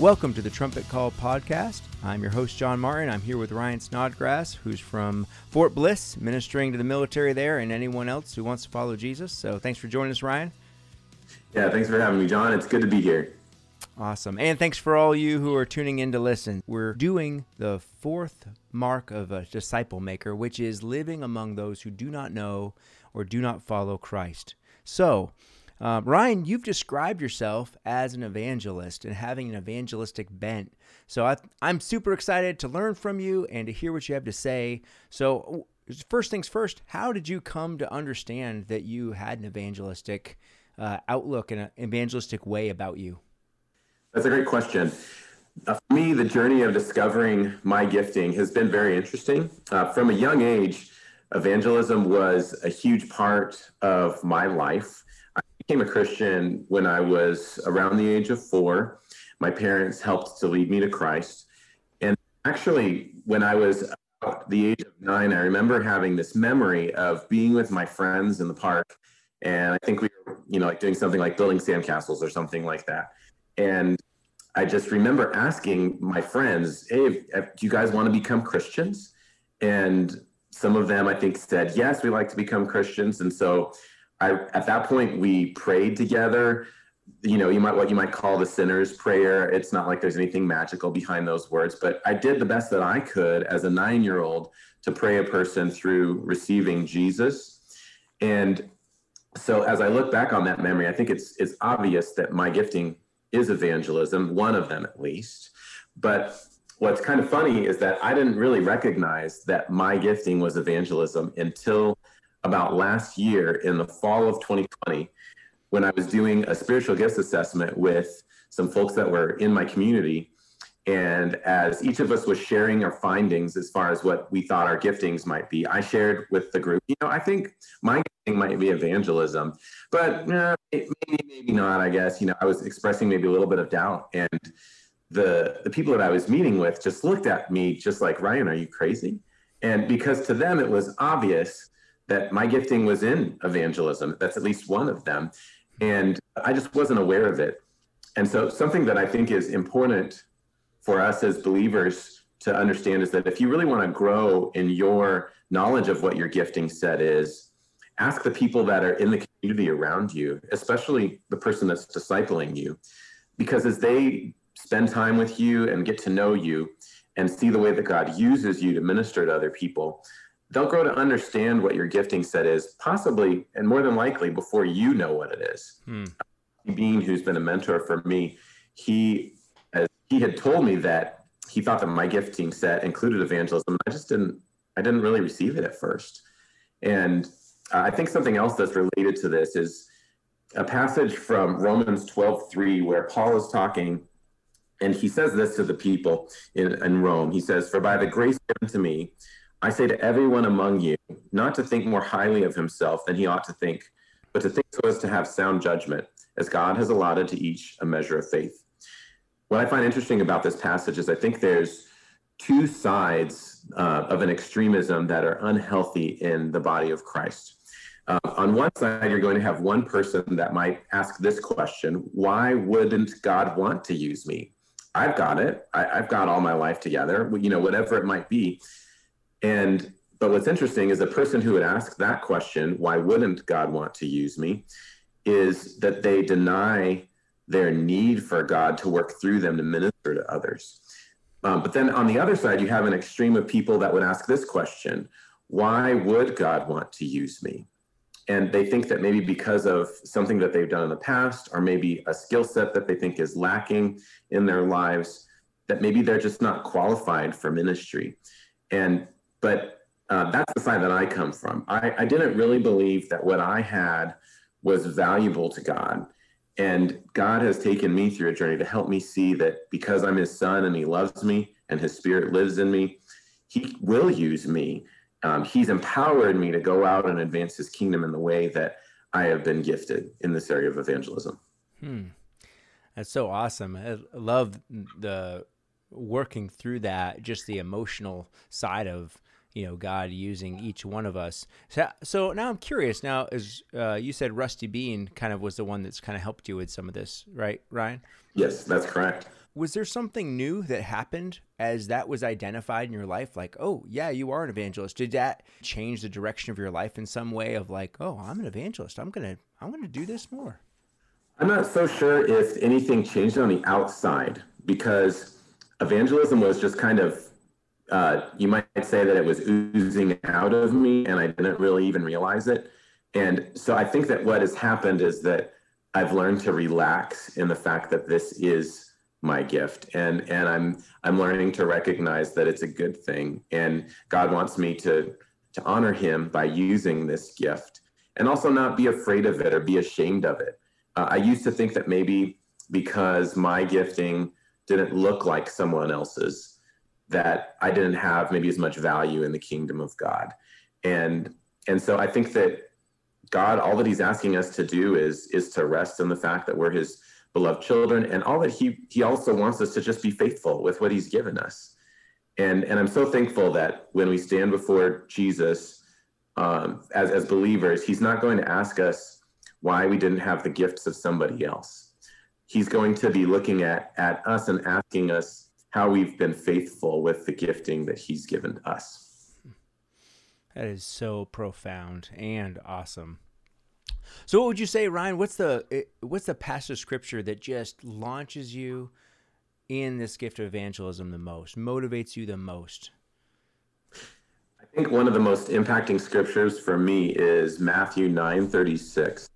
Welcome to the Trumpet Call podcast. I'm your host, John Martin. I'm here with Ryan Snodgrass, who's from Fort Bliss, ministering to the military there and anyone else who wants to follow Jesus. So thanks for joining us, Ryan. Yeah, thanks for having me, John. It's good to be here. Awesome. And thanks for all you who are tuning in to listen. We're doing the fourth mark of a disciple maker, which is living among those who do not know or do not follow Christ. So, uh, Ryan, you've described yourself as an evangelist and having an evangelistic bent. So I, I'm super excited to learn from you and to hear what you have to say. So, first things first, how did you come to understand that you had an evangelistic uh, outlook and an evangelistic way about you? That's a great question. Uh, for me, the journey of discovering my gifting has been very interesting. Uh, from a young age, evangelism was a huge part of my life became a Christian when I was around the age of four. My parents helped to lead me to Christ. And actually, when I was about the age of nine, I remember having this memory of being with my friends in the park. And I think we were, you know, like doing something like building sandcastles or something like that. And I just remember asking my friends, hey, do you guys want to become Christians? And some of them, I think, said, yes, we like to become Christians. And so I, at that point, we prayed together. You know, you might what you might call the sinner's prayer. It's not like there's anything magical behind those words, but I did the best that I could as a nine-year-old to pray a person through receiving Jesus. And so, as I look back on that memory, I think it's it's obvious that my gifting is evangelism, one of them at least. But what's kind of funny is that I didn't really recognize that my gifting was evangelism until about last year in the fall of 2020 when I was doing a spiritual gifts assessment with some folks that were in my community. And as each of us was sharing our findings as far as what we thought our giftings might be, I shared with the group, you know, I think my gifting might be evangelism, but uh, maybe, maybe not, I guess. You know, I was expressing maybe a little bit of doubt. And the, the people that I was meeting with just looked at me just like, Ryan, are you crazy? And because to them it was obvious that my gifting was in evangelism. That's at least one of them. And I just wasn't aware of it. And so, something that I think is important for us as believers to understand is that if you really want to grow in your knowledge of what your gifting set is, ask the people that are in the community around you, especially the person that's discipling you, because as they spend time with you and get to know you and see the way that God uses you to minister to other people, they'll grow to understand what your gifting set is, possibly and more than likely before you know what it is. Hmm. Bean, who's been a mentor for me, he as he had told me that he thought that my gifting set included evangelism. I just didn't I didn't really receive it at first. And I think something else that's related to this is a passage from Romans 12, 3, where Paul is talking, and he says this to the people in, in Rome. He says, For by the grace given to me, I say to everyone among you, not to think more highly of himself than he ought to think, but to think so as to have sound judgment, as God has allotted to each a measure of faith. What I find interesting about this passage is I think there's two sides uh, of an extremism that are unhealthy in the body of Christ. Uh, on one side, you're going to have one person that might ask this question Why wouldn't God want to use me? I've got it. I, have got all my life together, you know, whatever it might be. And but what's interesting is the person who would ask that question, why wouldn't God want to use me, is that they deny their need for God to work through them to minister to others. Um, but then on the other side, you have an extreme of people that would ask this question why would God want to use me? And they think that maybe because of something that they've done in the past, or maybe a skill set that they think is lacking in their lives, that maybe they're just not qualified for ministry. And but uh, that's the side that I come from. I, I didn't really believe that what I had was valuable to God. And God has taken me through a journey to help me see that because I'm his son and he loves me and his spirit lives in me, he will use me. Um, he's empowered me to go out and advance his kingdom in the way that I have been gifted in this area of evangelism. Hmm. That's so awesome. I love the working through that, just the emotional side of you know God using each one of us. So, so now I'm curious. Now, as uh, you said, Rusty Bean kind of was the one that's kind of helped you with some of this, right, Ryan? Yes, that's correct. Was there something new that happened as that was identified in your life? Like, oh yeah, you are an evangelist. Did that change the direction of your life in some way? Of like, oh, I'm an evangelist. I'm gonna I'm gonna do this more. I'm not so sure if anything changed on the outside because evangelism was just kind of uh, you might say that it was oozing out of me and I didn't really even realize it. And so I think that what has happened is that I've learned to relax in the fact that this is my gift and and I'm I'm learning to recognize that it's a good thing and God wants me to to honor him by using this gift and also not be afraid of it or be ashamed of it. Uh, I used to think that maybe because my gifting didn't look like someone else's that I didn't have maybe as much value in the kingdom of God. And and so I think that God, all that He's asking us to do is is to rest in the fact that we're His beloved children, and all that He He also wants us to just be faithful with what He's given us. And and I'm so thankful that when we stand before Jesus um, as as believers, He's not going to ask us why we didn't have the gifts of somebody else. He's going to be looking at at us and asking us how we've been faithful with the gifting that he's given to us. That is so profound and awesome. So what would you say, Ryan? What's the eh, what's the passage of scripture that just launches you in this gift of evangelism the most, motivates you the most? I think one of the most impacting scriptures for me is Matthew 9:36.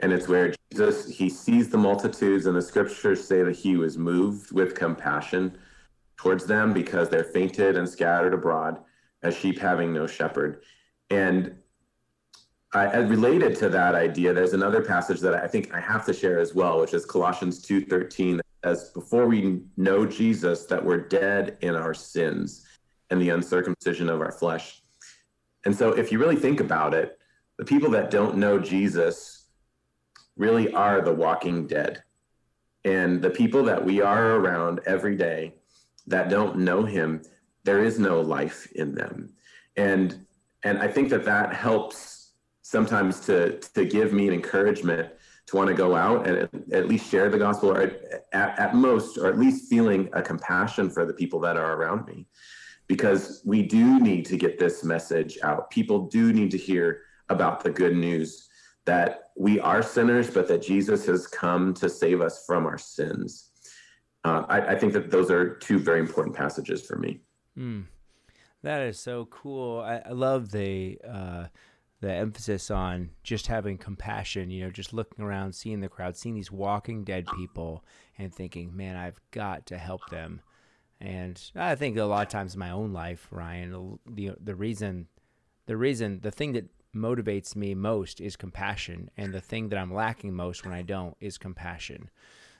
And it's where Jesus he sees the multitudes, and the scriptures say that he was moved with compassion towards them because they're fainted and scattered abroad as sheep having no shepherd. And I, related to that idea, there's another passage that I think I have to share as well, which is Colossians 2:13, as before we know Jesus, that we're dead in our sins and the uncircumcision of our flesh. And so if you really think about it, the people that don't know Jesus really are the walking dead. And the people that we are around every day that don't know him, there is no life in them. And and I think that that helps sometimes to to give me an encouragement to want to go out and at least share the gospel or at, at most or at least feeling a compassion for the people that are around me. Because we do need to get this message out. People do need to hear about the good news that we are sinners but that jesus has come to save us from our sins uh, I, I, think that those are two very important passages for me. Mm. That is so cool. I, I love the uh, the emphasis on just having compassion. You know, just looking around, seeing the crowd, seeing these walking dead people, and thinking, "Man, I've got to help them." And I think a lot of times in my own life, Ryan, the the reason, the reason, the thing that motivates me most is compassion, and the thing that I'm lacking most when I don't is compassion.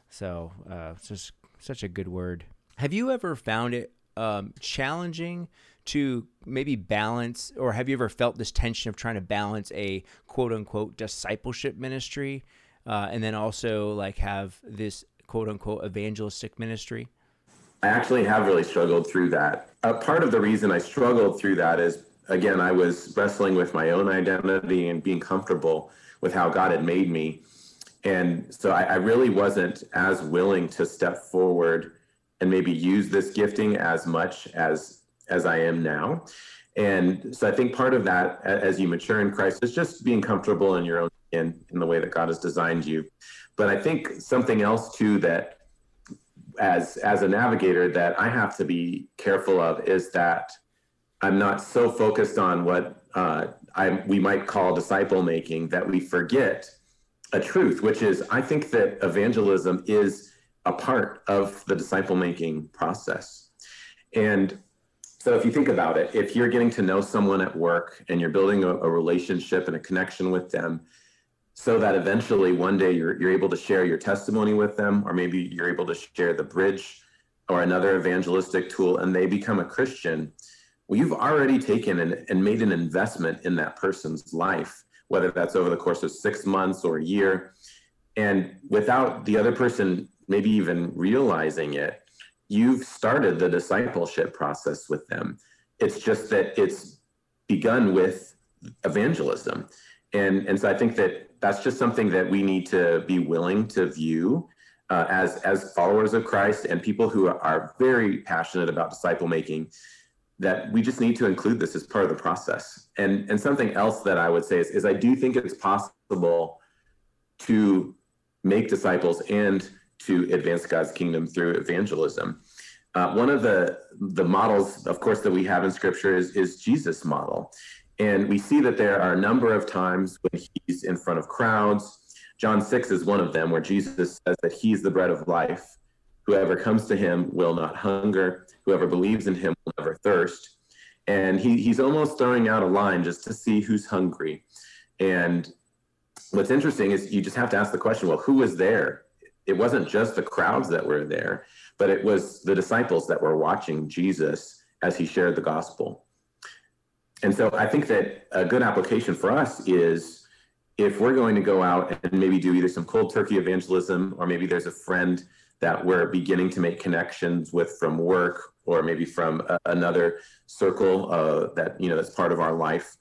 So, uh, just such a good word. Have you ever found it um, challenging to maybe balance, or have you ever felt this tension of trying to balance a quote unquote discipleship ministry uh, and then also like have this quote unquote evangelistic ministry? I actually have really struggled through that. Uh, part of the reason I struggled through that is, again, I was wrestling with my own identity and being comfortable with how God had made me and so I, I, really wasn't as willing to step forward and maybe use this gifting as much as as I am now. And so I think part of that, as you mature in Christ, is just being comfortable in your own skin in the way that God has designed you. But I think something else too that, as as a navigator, that I have to be careful of is that I'm not so focused on what uh, I we might call disciple making that we forget a truth, which is I think that evangelism is a part of the disciple making process. And so if you think about it, if you're getting to know someone at work and you're building a, a relationship and a connection with them, so that eventually one day you're, you're able to share your testimony with them, or maybe you're able to share the bridge or another evangelistic tool and they become a Christian, well, you've already taken and, and made an investment in that person's life whether that's over the course of six months or a year. And without the other person maybe even realizing it, you've started the discipleship process with them. It's just that it's begun with evangelism. And, and so I think that that's just something that we need to be willing to view uh, as, as followers of Christ and people who are very passionate about disciple making, that we just need to include this as part of the process. And, and something else that I would say is, is I do think it's possible to make disciples and to advance God's kingdom through evangelism. Uh, one of the the models, of course, that we have in Scripture is is Jesus' model, and we see that there are a number of times when he's in front of crowds. John six is one of them, where Jesus says that he's the bread of life. Whoever comes to him will not hunger. Whoever believes in him will never thirst. And he, he's almost throwing out a line just to see who's hungry. And what's interesting is you just have to ask the question well, who was there? It wasn't just the crowds that were there, but it was the disciples that were watching Jesus as he shared the gospel. And so I think that a good application for us is if we're going to go out and maybe do either some cold turkey evangelism, or maybe there's a friend that we're beginning to make connections with from work, or maybe from a, another circle uh, that you know that's part of our life.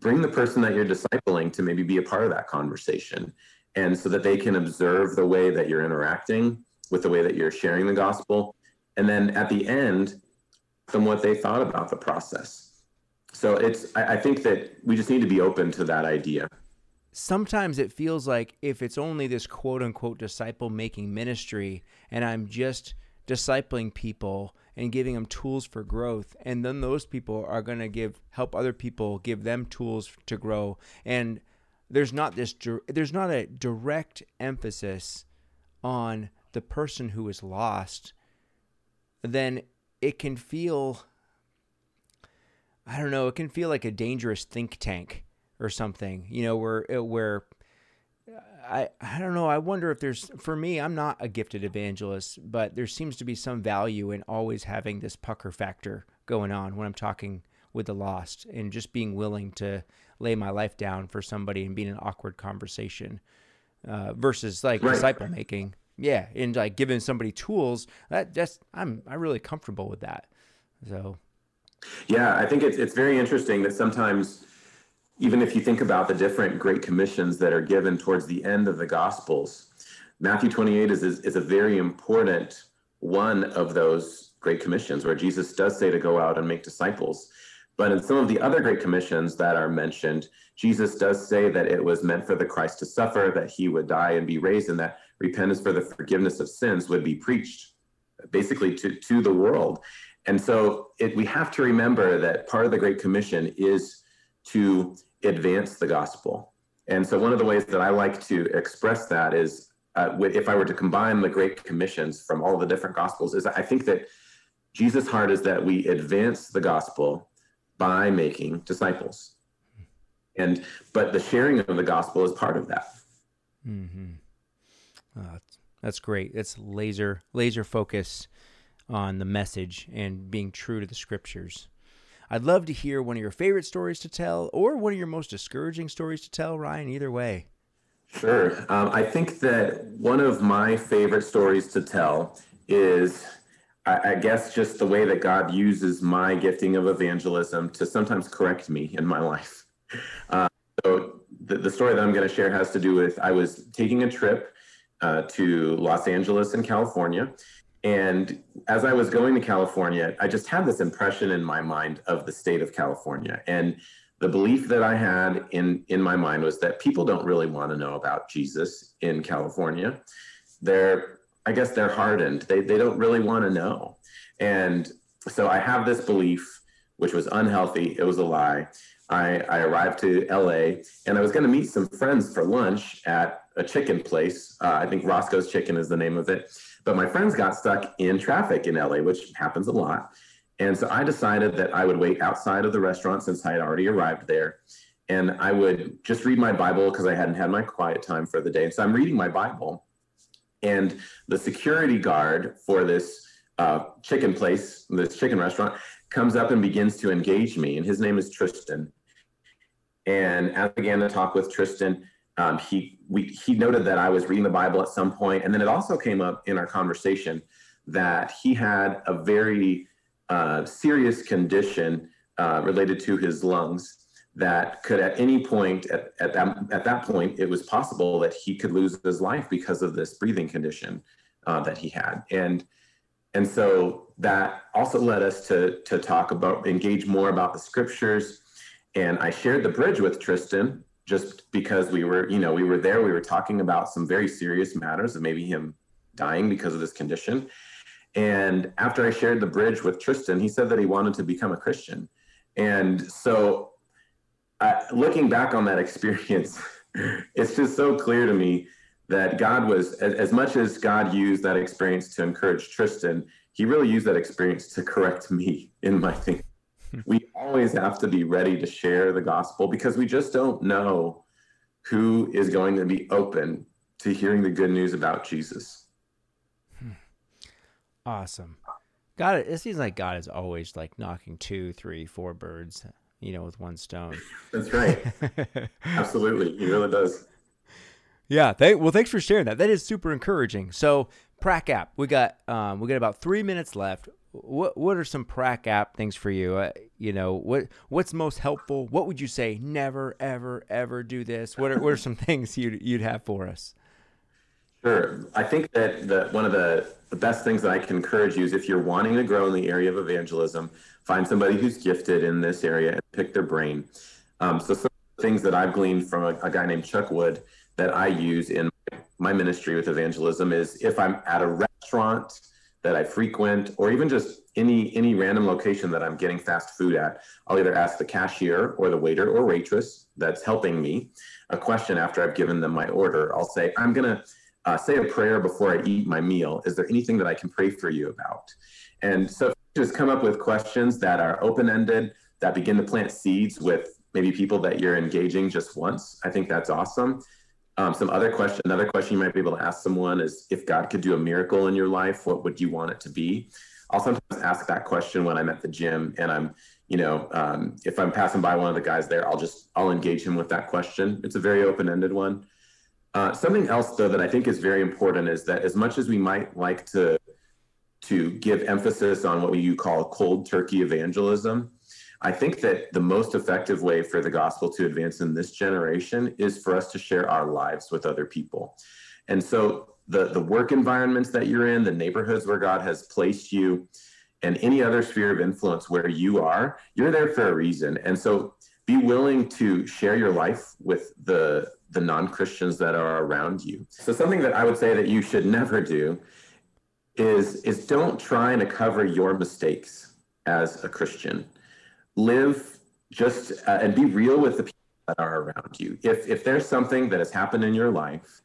Bring the person that you're discipling to maybe be a part of that conversation, and so that they can observe the way that you're interacting with the way that you're sharing the gospel. And then at the end, from what they thought about the process. So it's, I, I think that we just need to be open to that idea. Sometimes it feels like if it's only this quote unquote disciple making ministry and I'm just discipling people and giving them tools for growth and then those people are going to give help other people give them tools to grow. And there's not this there's not a direct emphasis on the person who is lost, then it can feel I don't know, it can feel like a dangerous think tank or something, you know, where uh, where I I don't know, I wonder if there's for me, I'm not a gifted evangelist, but there seems to be some value in always having this pucker factor going on when I'm talking with the lost and just being willing to lay my life down for somebody and being an awkward conversation uh, versus like right. disciple making yeah, and like giving somebody tools, that just I'm I'm really comfortable with that. So yeah, I think it's it's very interesting that sometimes even if you think about the different great commissions that are given towards the end of the gospels, Matthew 28 is is, is a very important one of those great commissions where Jesus does say to go out and make disciples. But in some of the other great commissions that are mentioned, Jesus does say that it was meant for the Christ to suffer, that he would die and be raised, and that repentance for the forgiveness of sins would be preached basically to, to the world. And so it, we have to remember that part of the Great Commission is to advance the gospel. And so one of the ways that I like to express that is uh, if I were to combine the Great Commissions from all the different gospels, is I think that Jesus' heart is that we advance the gospel by making disciples. And but the sharing of the gospel is part of that. Mm-hmm. Uh, that's great. It's laser laser focus on the message and being true to the scriptures. I'd love to hear one of your favorite stories to tell or one of your most discouraging stories to tell, Ryan, either way. Sure. Um, I think that one of my favorite stories to tell is, I, I, guess, just the way that God uses my gifting of evangelism to sometimes correct me in my life. Uh, so, the, the story that I'm going to share has to do with I was taking a trip uh, to Los Angeles in California. And as I was going to California, I just had this impression in my mind of the state of California. And the belief that I had in, in my mind was that people don't really want to know about Jesus in California. They're, I guess they're hardened. They, they don't really want to know. And so I have this belief, which was unhealthy. It was a lie. I, I arrived to LA and I was going to meet some friends for lunch at a chicken place. Uh, I think Roscoe's Chicken is the name of it. But my friends got stuck in traffic in LA, which happens a lot. And so I decided that I would wait outside of the restaurant since I had already arrived there. And I would just read my Bible because I hadn't had my quiet time for the day. And so I'm reading my Bible. And the security guard for this uh, chicken place, this chicken restaurant, comes up and begins to engage me. And his name is Tristan. And as I began to talk with Tristan, um, he we, he noted that I was reading the Bible at some point, and then it also came up in our conversation that he had a very uh, serious condition uh, related to his lungs that could at any point at, at that at that point it was possible that he could lose his life because of this breathing condition uh, that he had. And and so that also led us to to talk about engage more about the scriptures. And i shared the bridge with tristan just because we were you know we were there we were talking about some very serious matters of maybe him dying because of this condition and after i shared the bridge with tristan he said that he wanted to become a christian and so uh, looking back on that experience, it's just so clear to me that God was, as, as, much as God used that experience to encourage Tristan, he really used that experience to correct me in my thinking. We always have to be ready to share the gospel because we just don't know who is going to be open to hearing the good news about Jesus. Awesome. God, it seems like God is always like knocking two, three, four birds you know, with one stone. That's right. Absolutely. He really does. Yeah. Thank, well, thanks for sharing that. That is super encouraging. So, Prac app, we got um, we got about three minutes left. What what are some Prac app things for you? Uh, you know, what what's most helpful? What would you say? Never, ever, ever do this. What are what are some things you'd you'd have for us? Sure. I think that the, one of the, the best things that I can encourage you is if you're wanting to grow in the area of evangelism, find somebody who's gifted in this area and pick their brain. Um, so some things that I've gleaned from a, a, guy named Chuck Wood that I use in my ministry with evangelism is if I'm at a restaurant that I frequent, or even just any any random location that I'm getting fast food at, I'll either ask the cashier or the waiter or waitress that's helping me a question after I've given them my order. I'll say, I'm gonna uh, say a prayer before I eat my meal. Is there anything that I can pray for you about? And so just come up with questions that are open ended, that begin to plant seeds with maybe people that you're engaging just once. I think that's awesome. Um, some other question, another question you might be able to ask someone is if God could do a miracle in your life, what would you want it to be? I'll sometimes ask that question when I'm at the gym and I'm, you know, um, if I'm passing by one of the guys there, I'll just, I'll engage him with that question. It's a very open ended one. Uh, something else though that I think is very important is that as much as we might like to to give emphasis on what you call cold turkey evangelism. I think that the most effective way for the gospel to advance in this generation is for us to share our lives with other people. And so the, the work environments that you're in, the neighborhoods where God has placed you, and any other sphere of influence where you are, you're there for a reason. And so be willing to share your life with the the non-Christians that are around you. So something that I would say that you should never do is is don't try to cover your mistakes as a Christian. Live just uh, and be real with the people that are around you. If if there's something that has happened in your life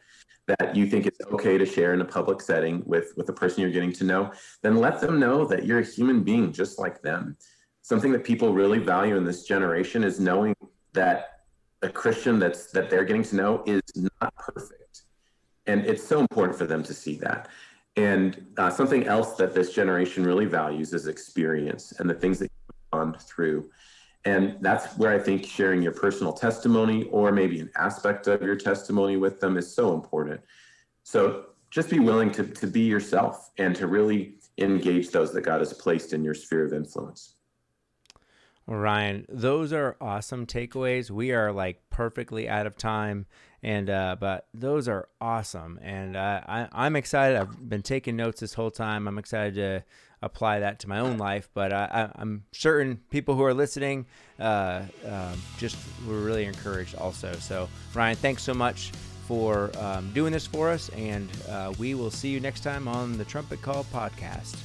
that you think it's okay to share in a public setting with with the person you're getting to know, then let them know that you're a human being just like them. Something that people really value in this generation is knowing that a Christian that's that they're getting to know is not perfect. And it's so important for them to see that. And uh, something else that this generation really values is experience and the things that you've through. And that's where I think sharing your personal testimony or maybe an aspect of your testimony with them is so important. So just be willing to, to be yourself and to really engage those that God has placed in your sphere of influence. Ryan, those are awesome takeaways. We are like perfectly out of time and uh, but those are awesome, and uh, I, I'm excited. I've been taking notes this whole time. I'm excited to apply that to my own life, but I, am certain people who are listening uh, um, just were really encouraged also. So Ryan, thanks so much for um, doing this for us, and uh, we will see you next time on the Trumpet Call podcast.